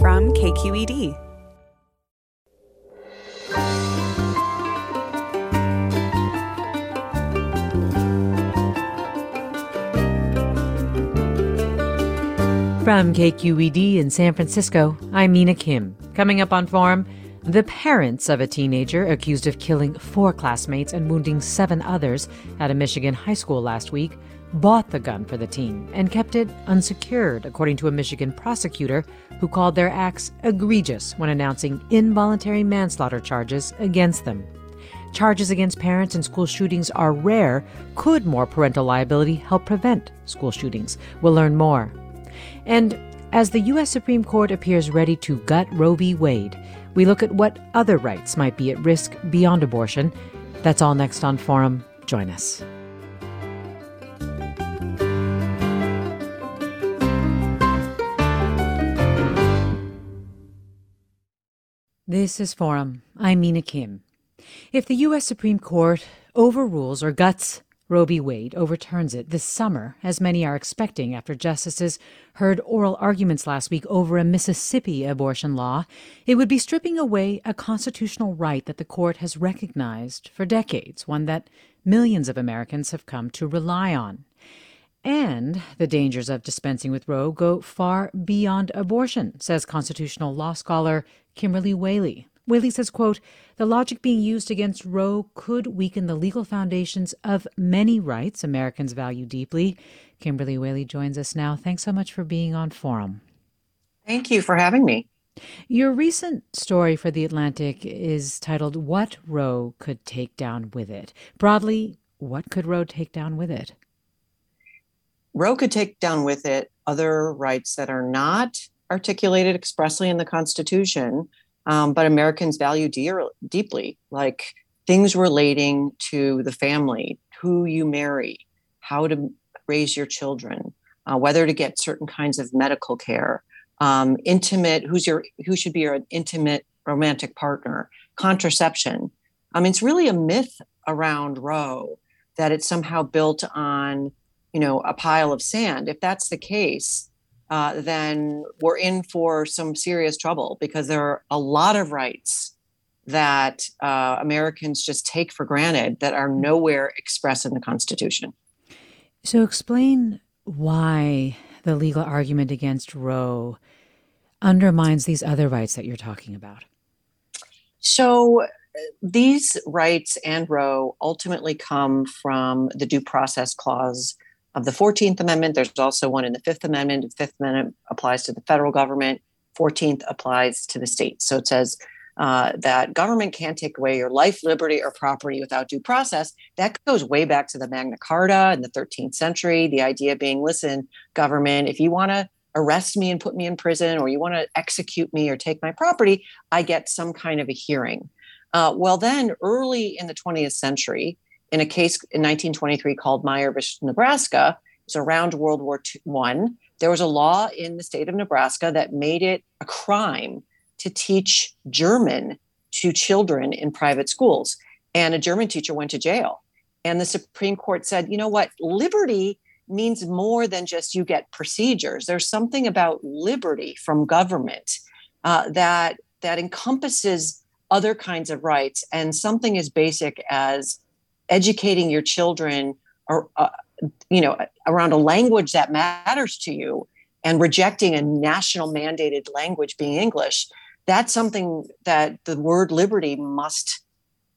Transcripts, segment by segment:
From KQED. From KQED in San Francisco, I'm Mina Kim. Coming up on Forum, the parents of a teenager accused of killing four classmates and wounding seven others at a Michigan high school last week bought the gun for the teen and kept it unsecured, according to a Michigan prosecutor who called their acts egregious when announcing involuntary manslaughter charges against them. Charges against parents in school shootings are rare. Could more parental liability help prevent school shootings? We'll learn more. And as the U.S. Supreme Court appears ready to gut Roe v. Wade, we look at what other rights might be at risk beyond abortion. That's all next on Forum. Join us. This is Forum. I'm Mina Kim. If the U.S. Supreme Court overrules or guts Roe v. Wade overturns it this summer, as many are expecting after justices heard oral arguments last week over a Mississippi abortion law. It would be stripping away a constitutional right that the court has recognized for decades, one that millions of Americans have come to rely on. And the dangers of dispensing with Roe go far beyond abortion, says constitutional law scholar Kimberly Wehle. Wehle says, quote, the logic being used against Roe could weaken the legal foundations of many rights Americans value deeply. Kimberly Wehle joins us now. Thanks so much for being on Forum. Thank you for having me. Your recent story for The Atlantic is titled What Roe Could Take Down With It. Broadly, what could Roe take down with it? Roe could take down with it other rights that are not articulated expressly in the Constitution, um, but Americans value dear, deeply, like things relating to the family, who you marry, how to raise your children, uh, whether to get certain kinds of medical care, um, intimate, who's your, who should be your intimate romantic partner, contraception. I mean, it's really a myth around Roe that it's somehow built on, you know, a pile of sand. If that's the case, uh, then we're in for some serious trouble because there are a lot of rights that uh, Americans just take for granted that are nowhere expressed in the Constitution. So, explain why the legal argument against Roe undermines these other rights that you're talking about. So, uh, these rights and Roe ultimately come from the Due Process Clause of the 14th Amendment. There's also one in the Fifth Amendment. The Fifth Amendment applies to the federal government, 14th applies to the states. So it says uh, that government can't take away your life, liberty, or property without due process. That goes way back to the Magna Carta in the 13th century. The idea being listen, government, if you want to arrest me and put me in prison, or you want to execute me or take my property, I get some kind of a hearing. Uh, well, then early in the 20th century, in a case in 1923 called Meyer versus Nebraska. It's around World War I. There was a law in the state of Nebraska that made it a crime to teach German to children in private schools. And a German teacher went to jail. And the Supreme Court said, you know what? Liberty means more than just you get procedures. There's something about liberty from government uh, that that encompasses other kinds of rights and something as basic as educating your children or uh, you know around a language that matters to you and rejecting a national mandated language being english that's something that the word liberty must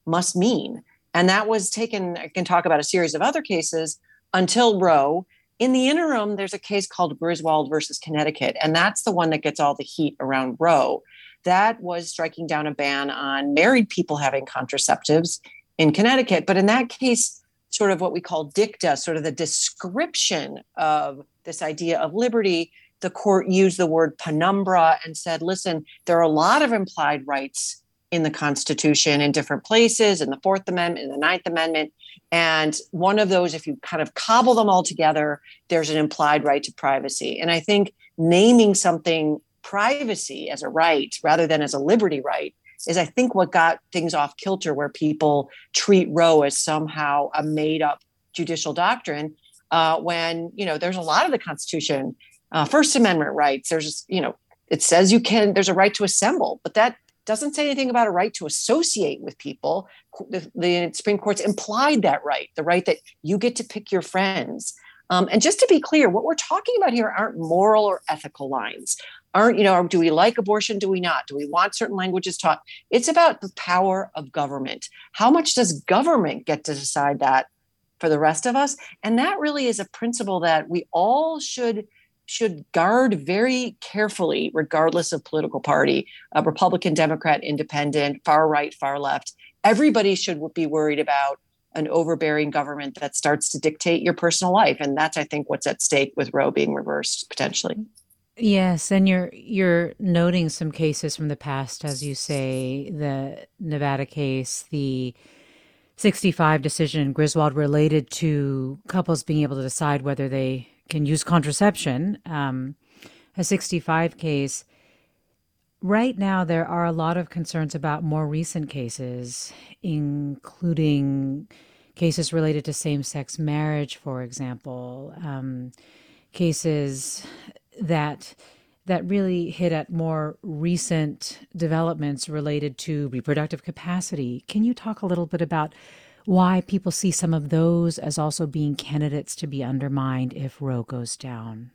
must mean and that was taken i can talk about a series of other cases until roe In the interim, there's a case called Griswold versus Connecticut, and that's the one that gets all the heat around Roe. That was striking down a ban on married people having contraceptives in Connecticut. But in that case, sort of what we call dicta, sort of the description of this idea of liberty, the court used the word penumbra and said, listen, there are a lot of implied rights in the Constitution in different places, in the Fourth Amendment, in the Ninth Amendment. And one of those, if you kind of cobble them all together, there's an implied right to privacy. And I think naming something privacy as a right rather than as a liberty right is, I think, what got things off kilter, where people treat Roe as somehow a made up judicial doctrine. Uh, when you know there's a lot of the Constitution, uh, First Amendment rights. There's you know it says you can. There's a right to assemble, but that doesn't say anything about a right to associate with people. The, the, Supreme Court's implied that right, the right that you get to pick your friends. Um, and just to be clear, what we're talking about here aren't moral or ethical lines. Aren't, you know, do we like abortion? Do we not? Do we want certain languages taught? It's about the power of government. How much does government get to decide that for the rest of us? And that really is a principle that we all should should guard very carefully, regardless of political party, uh, Republican, Democrat, Independent, far right, far left. Everybody should be worried about an overbearing government that starts to dictate your personal life, and that's, I think, what's at stake with Roe being reversed potentially. Yes, and you're you're noting some cases from the past, as you say, the Nevada case, the 65 decision in Griswold related to couples being able to decide whether they can use contraception, um, a 65 case. Right now, there are a lot of concerns about more recent cases, including cases related to same sex marriage, for example, um, cases that that really hit at more recent developments related to reproductive capacity. Can you talk a little bit about why people see some of those as also being candidates to be undermined if Roe goes down.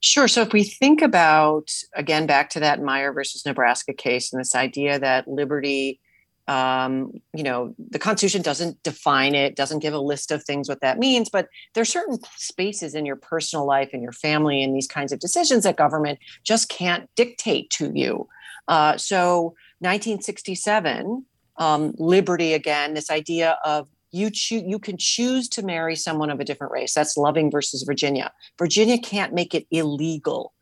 Sure. So if we think about, again, back to that Meyer versus Nebraska case and this idea that liberty, um, you know, the Constitution doesn't define it, doesn't give a list of things what that means, but there are certain spaces in your personal life and your family and these kinds of decisions that government just can't dictate to you. Uh, so 1967, um, liberty again, this idea of you choose you can choose to marry someone of a different race. That's Loving versus Virginia. Virginia can't make it illegal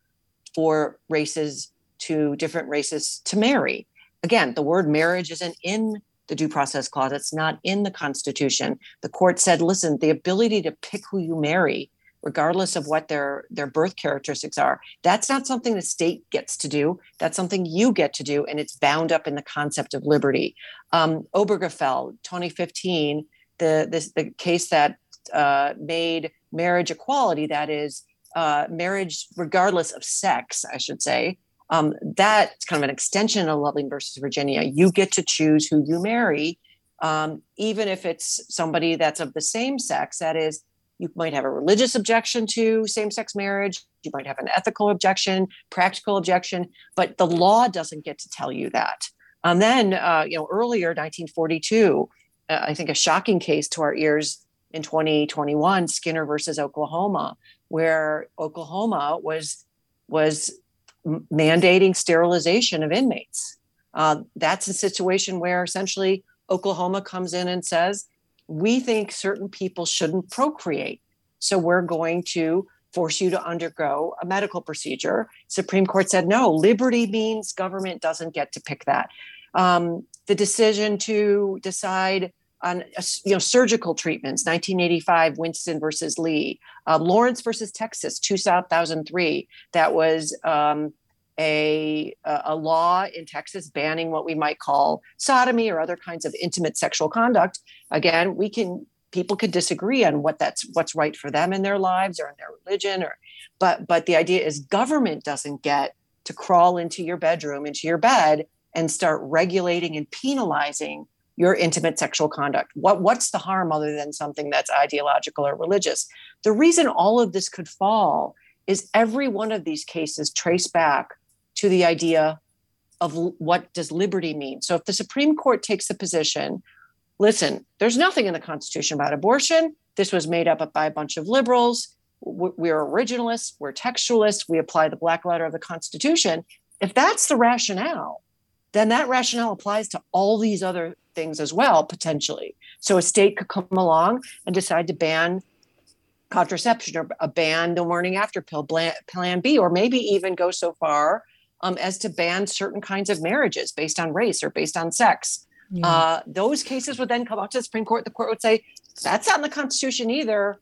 for races to different races to marry. Again, the word marriage isn't in the due process clause. It's not in the Constitution. The court said, listen, the ability to pick who you marry regardless of what their their birth characteristics are that's not something the state gets to do that's something you get to do and it's bound up in the concept of liberty um, obergefell 2015 the this the case that uh, made marriage equality that is uh, marriage regardless of sex i should say um, that's kind of an extension of loving versus virginia you get to choose who you marry um, even if it's somebody that's of the same sex that is you might have a religious objection to same sex marriage. You might have an ethical objection, practical objection, but the law doesn't get to tell you that. And then, uh, you know, earlier, 1942, uh, I think a shocking case to our ears in 2021, Skinner versus Oklahoma, where Oklahoma was was mandating sterilization of inmates. Uh, that's a situation where essentially Oklahoma comes in and says, we think certain people shouldn't procreate. So we're going to force you to undergo a medical procedure. Supreme Court said no, liberty means government doesn't get to pick that. Um, the decision to decide on you know surgical treatments 1985 winston versus lee uh, lawrence versus texas 2003 that was um, a, a law in Texas banning what we might call sodomy or other kinds of intimate sexual conduct. Again, we can people could disagree on what that's what's right for them in their lives or in their religion or but but the idea is government doesn't get to crawl into your bedroom into your bed and start regulating and penalizing your intimate sexual conduct what what's the harm other than something that's ideological or religious the reason all of this could fall is every one of these cases trace back to the idea of what does liberty mean. So if the Supreme Court takes the position, listen, there's nothing in the Constitution about abortion. This was made up by a bunch of liberals. we're originalists, we're textualists, we apply the black letter of the Constitution. If that's the rationale, then that rationale applies to all these other things as well, potentially. So a state could come along and decide to ban contraception or a ban the morning after pill plan B, or maybe even go so far um, as to ban certain kinds of marriages based on race or based on sex. Yeah. Uh, those cases would then come up to the Supreme Court. The court would say, that's not in the Constitution either.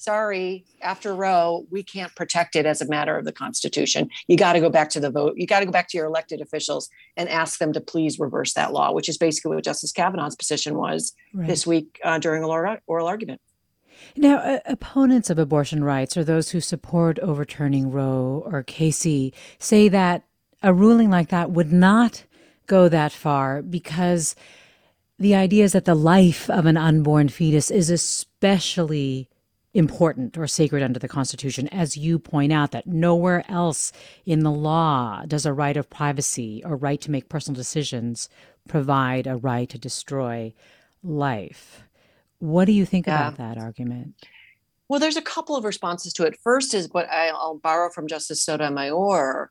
Sorry, after Roe, we can't protect it as a matter of the Constitution. You got to go back to the vote. You got to go back to your elected officials and ask them to please reverse that law, which is basically what Justice Kavanaugh's position was right. this week uh, during a oral argument. Now, uh, opponents of abortion rights or those who support overturning Roe or Casey say that a ruling like that would not go that far because the idea is that the life of an unborn fetus is especially important or sacred under the Constitution, as you point out, that nowhere else in the law does a right of privacy or right to make personal decisions provide a right to destroy life. What do you think yeah. about that argument? Well, there's a couple of responses to it. First is what I'll borrow from Justice Sotomayor,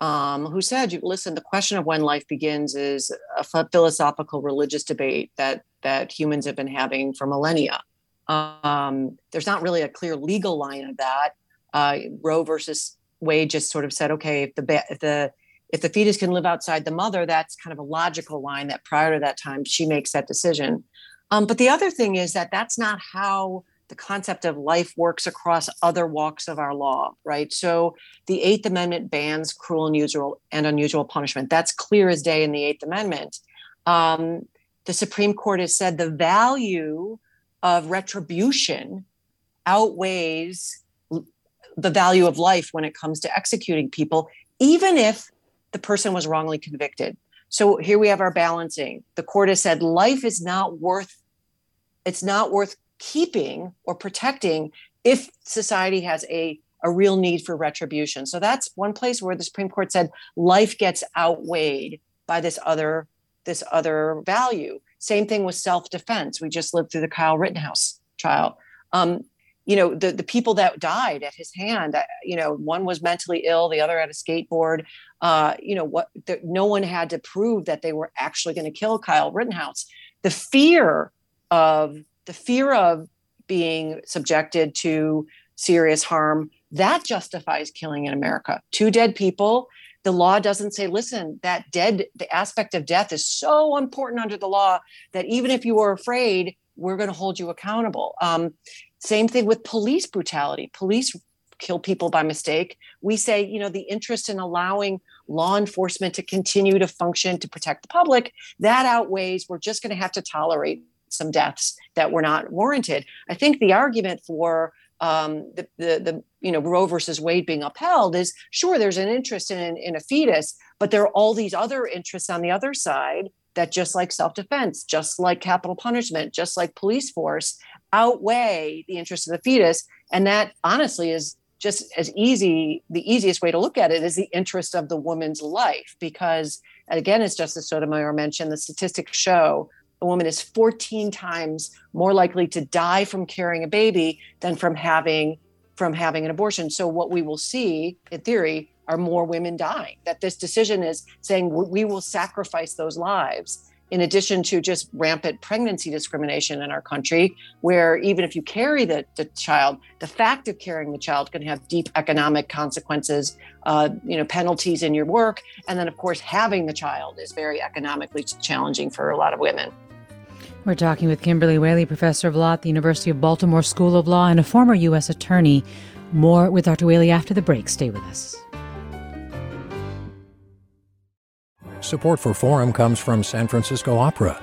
um, who said, "Listen, the question of when life begins is a philosophical religious debate that that humans have been having for millennia. Um, there's not really a clear legal line of that. Uh, Roe versus Wade just sort of said, okay, if the if the if the fetus can live outside the mother, that's kind of a logical line that prior to that time she makes that decision. Um, but the other thing is that that's not how the concept of life works across other walks of our law, right? So the Eighth Amendment bans cruel and unusual and unusual punishment. That's clear as day in the Eighth Amendment. Um, the Supreme Court has said the value of retribution outweighs the value of life when it comes to executing people, even if the person was wrongly convicted. So here we have our balancing. The court has said life is not worth it's not worth keeping or protecting if society has a a real need for retribution. So that's one place where the Supreme Court said life gets outweighed by this other this other value. Same thing with self-defense. We just lived through the Kyle Rittenhouse trial. Um, you know, the the people that died at his hand. Uh, you know, one was mentally ill, the other had a skateboard. Uh, you know, what? The, no one had to prove that they were actually going to kill Kyle Rittenhouse. The fear of the fear of being subjected to serious harm that justifies killing in America. Two dead people the law doesn't say listen that dead the aspect of death is so important under the law that even if you are afraid we're going to hold you accountable. Um, same thing with police brutality. Police kill people by mistake. We say you know the interest in allowing law enforcement to continue to function to protect the public that outweighs we're just going to have to tolerate some deaths that were not warranted. I think the argument for um, the, the, the you know Roe versus Wade being upheld is sure there's an interest in in a fetus, but there are all these other interests on the other side that just like self-defense, just like capital punishment, just like police force, outweigh the interest of the fetus, and that honestly is just as easy. The easiest way to look at it is the interest of the woman's life, because again, as Justice Sotomayor mentioned, the statistics show a woman is 14 times more likely to die from carrying a baby than from having from having an abortion. So what we will see in theory are more women dying. That this decision is saying we will sacrifice those lives in addition to just rampant pregnancy discrimination in our country, where even if you carry the, the child, the fact of carrying the child can have deep economic consequences, uh, you know, penalties in your work. And then, of course, having the child is very economically challenging for a lot of women. We're talking with Kimberly Wehle, professor of law at the University of Baltimore School of Law and a former U.S. attorney. More with Dr. Wehle after the break. Stay with us. Support for Forum comes from San Francisco Opera.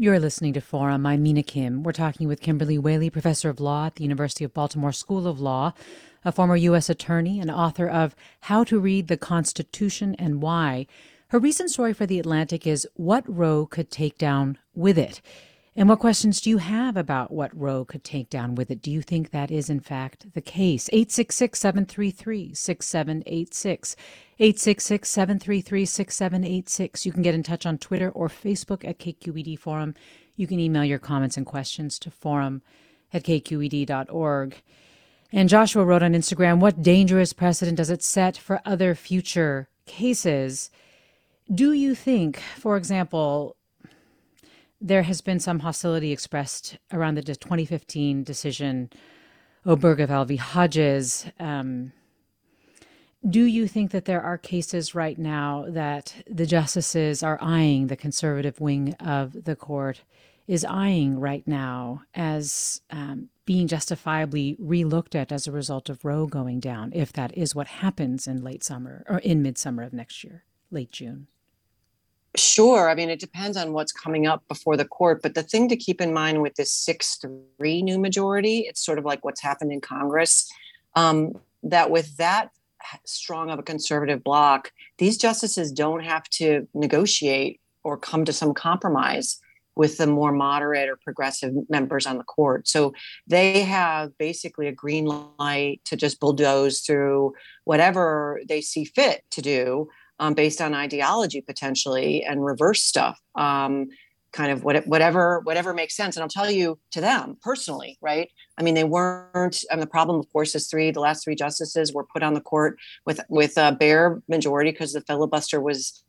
You're listening to Forum. I'm Mina Kim. We're talking with Kimberly Wehle, professor of law at the University of Baltimore School of Law, a former U.S. attorney and author of How to Read the Constitution and Why. Her recent story for The Atlantic is What Roe Could Take Down with It. And what questions do you have about what Roe could take down with it? Do you think that is, in fact, the case? 866 733 6786. 866 733 6786. You can get in touch on Twitter or Facebook at KQED Forum. You can email your comments and questions to forum at kqed.org. And Joshua wrote on Instagram, What dangerous precedent does it set for other future cases? Do you think, for example, there has been some hostility expressed around the 2015 decision, Obergefell v. Hodges. Um, do you think that there are cases right now that the justices are eyeing, the conservative wing of the court is eyeing right now as um, being justifiably relooked at as a result of Roe going down, if that is what happens in late summer or in midsummer of next year, late June? Sure. I mean, it depends on what's coming up before the court. But the thing to keep in mind with this 6 3 new majority, it's sort of like what's happened in Congress, um, that with that strong of a conservative bloc, these justices don't have to negotiate or come to some compromise with the more moderate or progressive members on the court. So they have basically a green light to just bulldoze through whatever they see fit to do um, based on ideology potentially and reverse stuff um, kind of what, whatever whatever makes sense. And i'll tell you to them personally right? I mean they weren't and the problem of course is three the last three justices were put on the court with with a bare majority because the filibuster was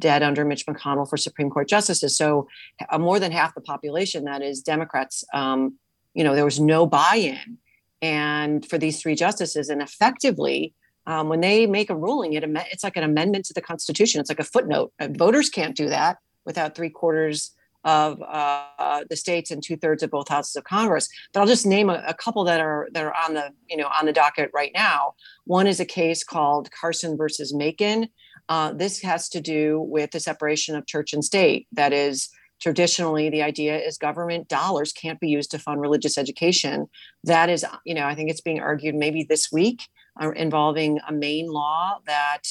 dead under mitch mcconnell for supreme court justices. So uh, more than half the population that is democrats um, you know there was no buy-in. And for these three justices and effectively um, when they make a ruling, it it's like an amendment to the Constitution. It's like a footnote. Uh, voters can't do that without three quarters of uh, the states and two thirds of both houses of Congress. But I'll just name a, a, couple that are that are on the you know on the docket right now. One is a case called Carson versus Makin. Uh, this has to do with the separation of church and state. That is traditionally the idea is government dollars can't be used to fund religious education. That is you know I think it's being argued maybe this week uh, involving a Maine law that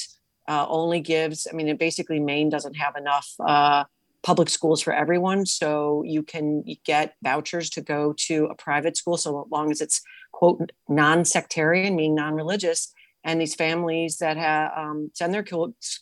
uh, only gives, I mean, it basically Maine doesn't have enough uh, public schools for everyone. So you can get vouchers to go to a private school so long as it's, quote, non sectarian, meaning non religious. And these families that have, um, send their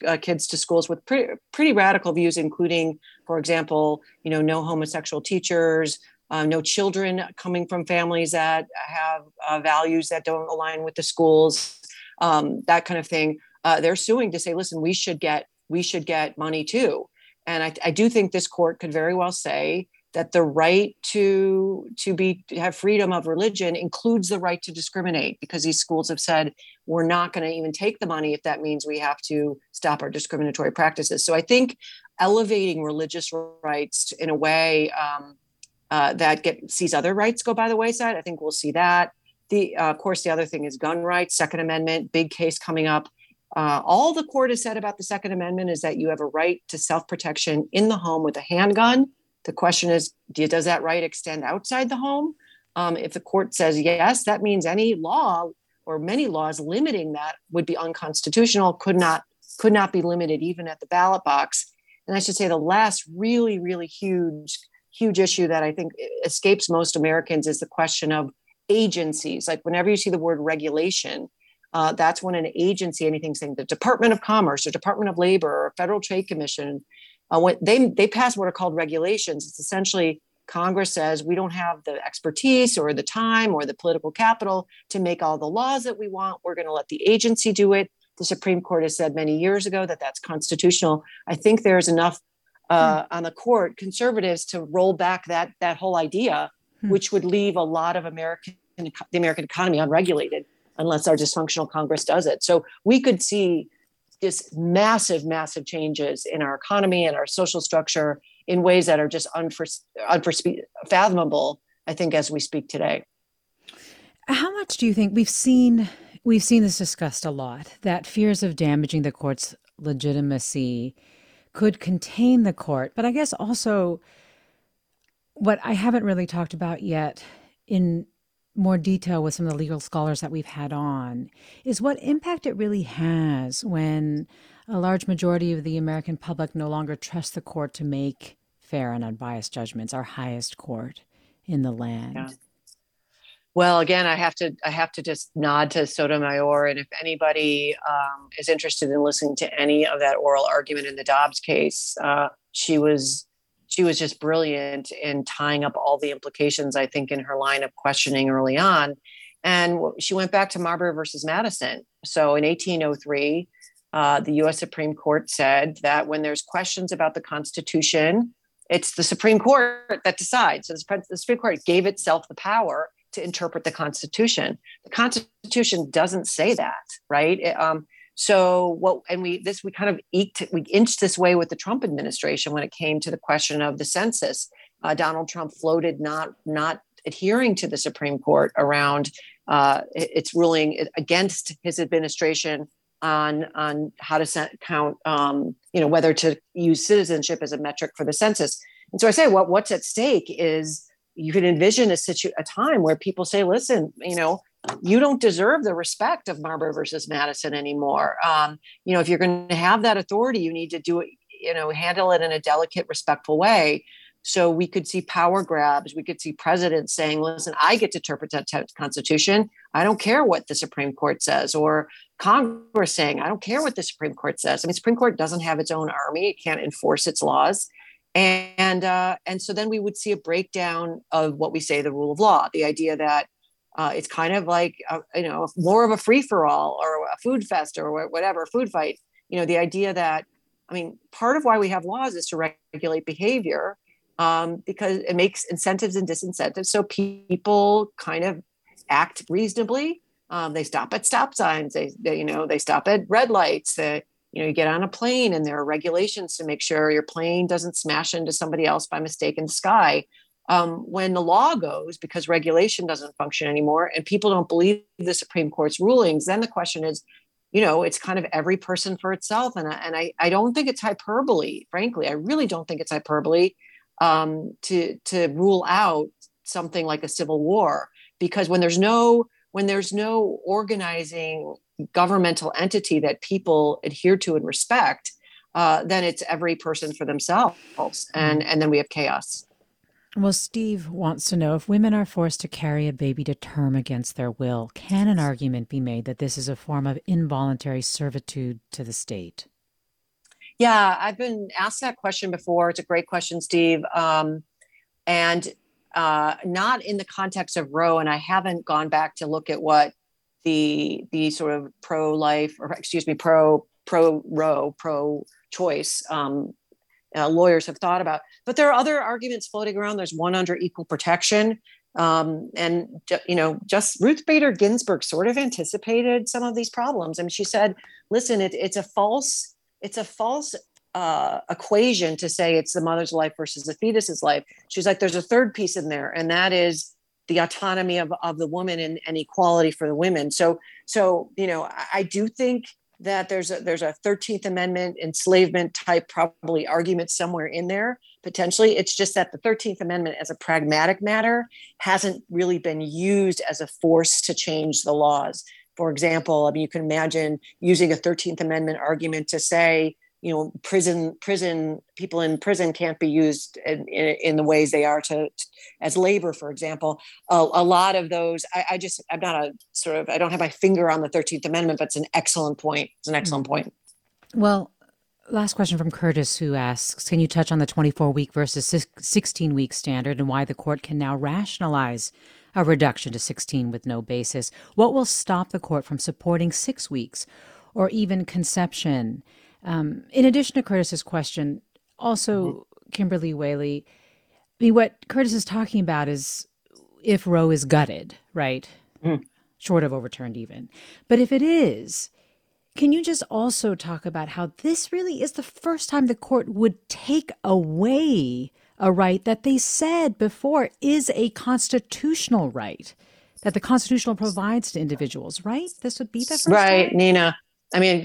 uh, kids to schools with pretty, pretty radical views, including, for example, you know, no homosexual teachers, uh, no children coming from families that have uh, values that don't align with the schools, um, that kind of thing. Uh, they're suing to say, listen, we should get we should get money too. And I, I, do think this court could very well say that the right to to be to have freedom of religion includes the right to discriminate because these schools have said we're not going to even take the money if that means we have to stop our discriminatory practices. So I think elevating religious rights in a way. Um, uh, that get sees other rights go by the wayside. I think we'll see that. The uh, of course the other thing is gun rights, Second Amendment, big case coming up. Uh, all the court has said about the Second Amendment is that you have a right to self protection in the home with a handgun. The question is, do, does that right extend outside the home? Um, if the court says yes, that means any law or many laws limiting that would be unconstitutional. Could not could not be limited even at the ballot box. And I should say the last really really huge huge issue that I think escapes most Americans is the question of agencies. Like whenever you see the word regulation, uh, that's when an agency, anything saying the Department of Commerce or Department of Labor or Federal Trade Commission, uh, when they they pass what are called regulations, it's essentially Congress says we don't have the expertise or the time or the political capital to make all the laws that we want. We're going to let the agency do it. The Supreme Court has said many years ago that that's constitutional. I think there's enough uh, on the court, conservatives to roll back that that whole idea, hmm. which would leave a lot of American the American economy unregulated unless our dysfunctional Congress does it. So we could see just massive, massive changes in our economy and our social structure in ways that are just unfathomable. I think as we speak today. How much do you think we've seen? We've seen this discussed a lot. That fears of damaging the court's legitimacy could contain the court. But I guess also what I haven't really talked about yet in more detail with some of the legal scholars that we've had on is what impact it really has when a large majority of the American public no longer trust the court to make fair and unbiased judgments, our highest court in the land. Yeah. Well, again, I have to I have to just nod to Sotomayor, and if anybody um, is interested in listening to any of that oral argument in the Dobbs case, uh, she was she was just brilliant in tying up all the implications. I think in her line of questioning early on, and she went back to Marbury versus Madison. So in 1803, uh, the U.S. Supreme Court said that when there's questions about the Constitution, it's the Supreme Court that decides. So the Supreme Court gave itself the power to interpret the Constitution. The Constitution doesn't say that, right? It, um, so what? And we this we kind of eked we inched this way with the Trump administration when it came to the question of the census. Uh, Donald Trump floated not not adhering to the Supreme Court around uh, its ruling against his administration on on how to count um, you know whether to use citizenship as a metric for the census. And so I say what what's at stake is you can envision a situ a time where people say, listen, you know, you don't deserve the respect of Marbury versus Madison anymore. Um, you know, if you're going to have that authority, you need to do it, you know, handle it in a delicate, respectful way. So we could see power grabs. We could see presidents saying, listen, I get to interpret that Constitution. I don't care what the Supreme Court says. Or Congress saying, I don't care what the Supreme Court says. I mean, Supreme Court doesn't have its own army. It can't enforce its laws and uh, and so then we would see a breakdown of what we say the rule of law the idea that uh, it's kind of like a, you know more of a free for all or a food fest or whatever food fight. You know the idea that i mean part of why we have laws is to regulate behavior um, because it makes incentives and disincentives. So people kind of act reasonably. Um, they stop at stop signs. They, they, you know they stop at red lights. They, you know you get on a plane and there are regulations to make sure your plane doesn't smash into somebody else by mistake in the sky um, when the law goes because regulation doesn't function anymore and people don't believe the supreme court's rulings then the question is you know it's kind of every person for itself. And I, and I, I don't think it's hyperbole frankly. I really don't think it's hyperbole um, to to rule out something like a civil war because when there's no when there's no organizing governmental entity that people adhere to and respect, uh, then it's every person for themselves, and and then we have chaos. Well, Steve wants to know if women are forced to carry a baby to term against their will, can an argument be made that this is a form of involuntary servitude to the state? Yeah, I've been asked that question before. It's a great question, Steve. Um, and uh, not in the context of Roe, and I haven't gone back to look at what the the sort of pro life or excuse me pro pro Roe pro choice um, uh, lawyers have thought about. But there are other arguments floating around. There's one under equal protection. Um, and you know, just Ruth Bader Ginsburg sort of anticipated some of these problems. Mean, she said, "Listen, it, it's a false, it's a false uh, equation to say it's the mother's life versus the fetus's life." She's like, "There's a third piece in there, and that is the autonomy of, of the woman and, and equality for the women. So, so you know, I, I do think that there's a there's a 13th amendment enslavement type probably argument somewhere in there potentially it's just that the 13th amendment as a pragmatic matter hasn't really been used as a force to change the laws for example i mean you can imagine using a 13th amendment argument to say you know prison prison people in prison can't be used in, in, in the ways they are to, to as labor for example. A, a lot of those I, I, just i'm not a sort of i don't have my finger on the 13th amendment but it's an excellent point. It's an excellent mm-hmm. point. Well last question from curtis who asks can you touch on the 24 week versus 16 week standard and why the court can now rationalize a reduction to 16 with no basis? What will stop the court from supporting six weeks or even conception um, in addition to Curtis's question, also mm-hmm. Kimberly Wehle, I mean, what Curtis is talking about is if Roe is gutted, right? Mm. Short of overturned, even. But if it is, can you just also talk about how this really is the first time the court would take away a right that they said before is a constitutional right that the constitutional provides to individuals, right? This would be the first right, time? Mina. I mean,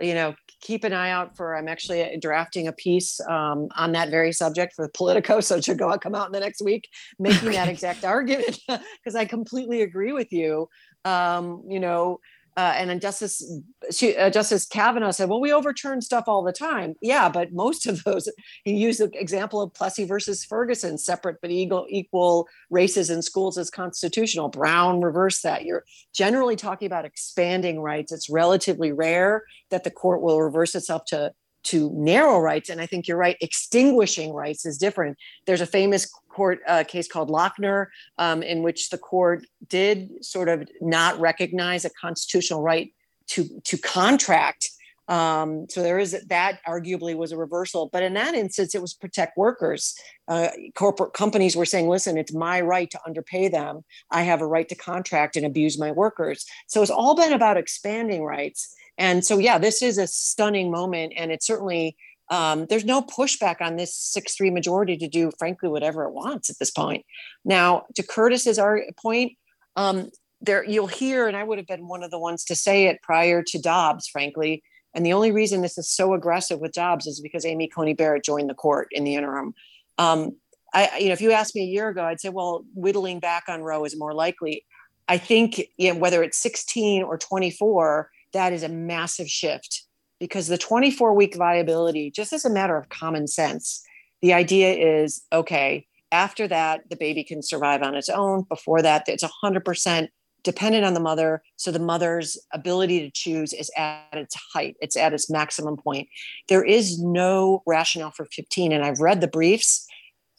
you know, keep an eye out for. I'm actually drafting a piece um, on that very subject for Politico, so it should go come out in the next week, making that exact argument because I completely agree with you. Um, you know, uh, and then Justice she, uh, Justice Kavanaugh said, "Well, we overturn stuff all the time." Yeah, but most of those, he used the example of Plessy versus Ferguson, separate but equal, equal races in schools as constitutional. Brown reversed that. You're generally talking about expanding rights. It's relatively rare that the court will reverse itself to to narrow rights. And I think you're right, extinguishing rights is different. There's a famous court uh, case called Lochner, um, in which the court did sort of not recognize a constitutional right to, to contract. Um, so there is that arguably was a reversal, but in that instance, it was protect workers. Uh, corporate companies were saying, "Listen, it's my right to underpay them. I have a right to contract and abuse my workers." So it's all been about expanding rights. And so, yeah, this is a stunning moment. And it's certainly, um, there's no pushback on this 6 3 majority to do, frankly, whatever it wants at this point. Now, to Curtis's point, um, there you'll hear, and I would have been one of the ones to say it prior to Dobbs, frankly. And the only reason this is so aggressive with Dobbs is because Amy Coney Barrett joined the court in the interim. Um, I, you know, if you asked me a year ago, I'd say, well, whittling back on Roe is more likely. I think you know, whether it's 16 or 24, that is a massive shift because the 24 week viability, just as a matter of common sense, the idea is okay, after that, the baby can survive on its own. Before that, it's 100% dependent on the mother. So the mother's ability to choose is at its height, it's at its maximum point. There is no rationale for 15. And I've read the briefs.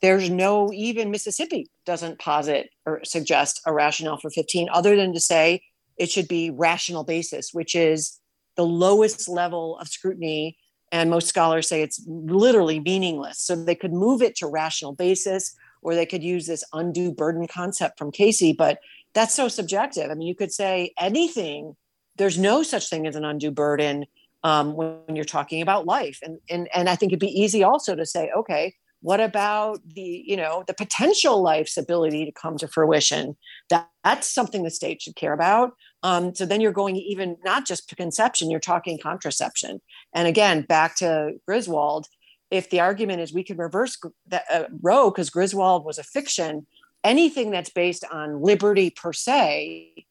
There's no, even Mississippi doesn't posit or suggest a rationale for 15 other than to say it should be rational basis, which is the lowest level of scrutiny. And most scholars say it's literally meaningless. So they could move it to rational basis, or they could use this undue burden concept from Casey, but that's so subjective. I mean, you could say anything. There's no such thing as an undue burden um, when you're talking about life, and and and I think it'd be easy also to say, okay, what about the you know the potential life's ability to come to fruition that, that's something the state should care about um, so then you're going even not just conception you're talking contraception. And again back to griswold if the argument is we can reverse that uh, roe because griswold was a fiction anything that's based on liberty per se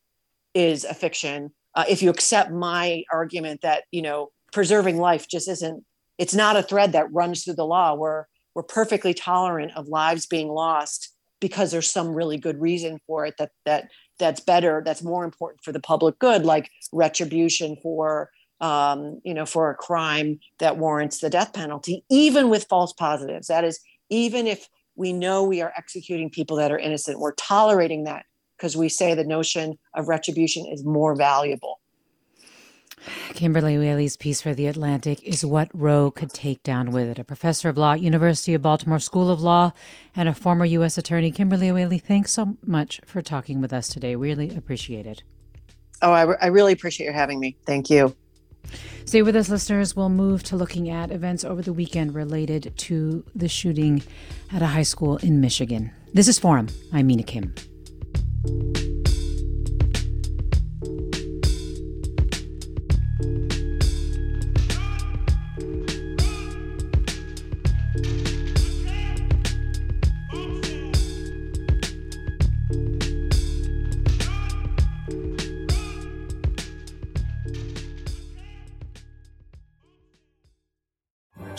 is a fiction. Uh, if you accept my argument that you know preserving life just isn't it's not a thread that runs through the law. Where we're perfectly tolerant of lives being lost because there's some really good reason for it that that that's better that's more important for the public good like retribution for um, you know for a crime that warrants the death penalty even with false positives. That is even if we know we are executing people that are innocent we're tolerating that because we say the notion of retribution is more valuable Kimberly Wehle's piece for The Atlantic is What Roe Could Take Down With It. A professor of law at University of Baltimore School of Law and a former U.S. Attorney. Kimberly Wehle, thanks so much for talking with us today. Really appreciate it. Oh, I, I really appreciate you having me. Thank you. Stay with us, listeners. We'll move to looking at events over the weekend related to the shooting at a high school in Michigan. This is Forum. I'm Mina Kim.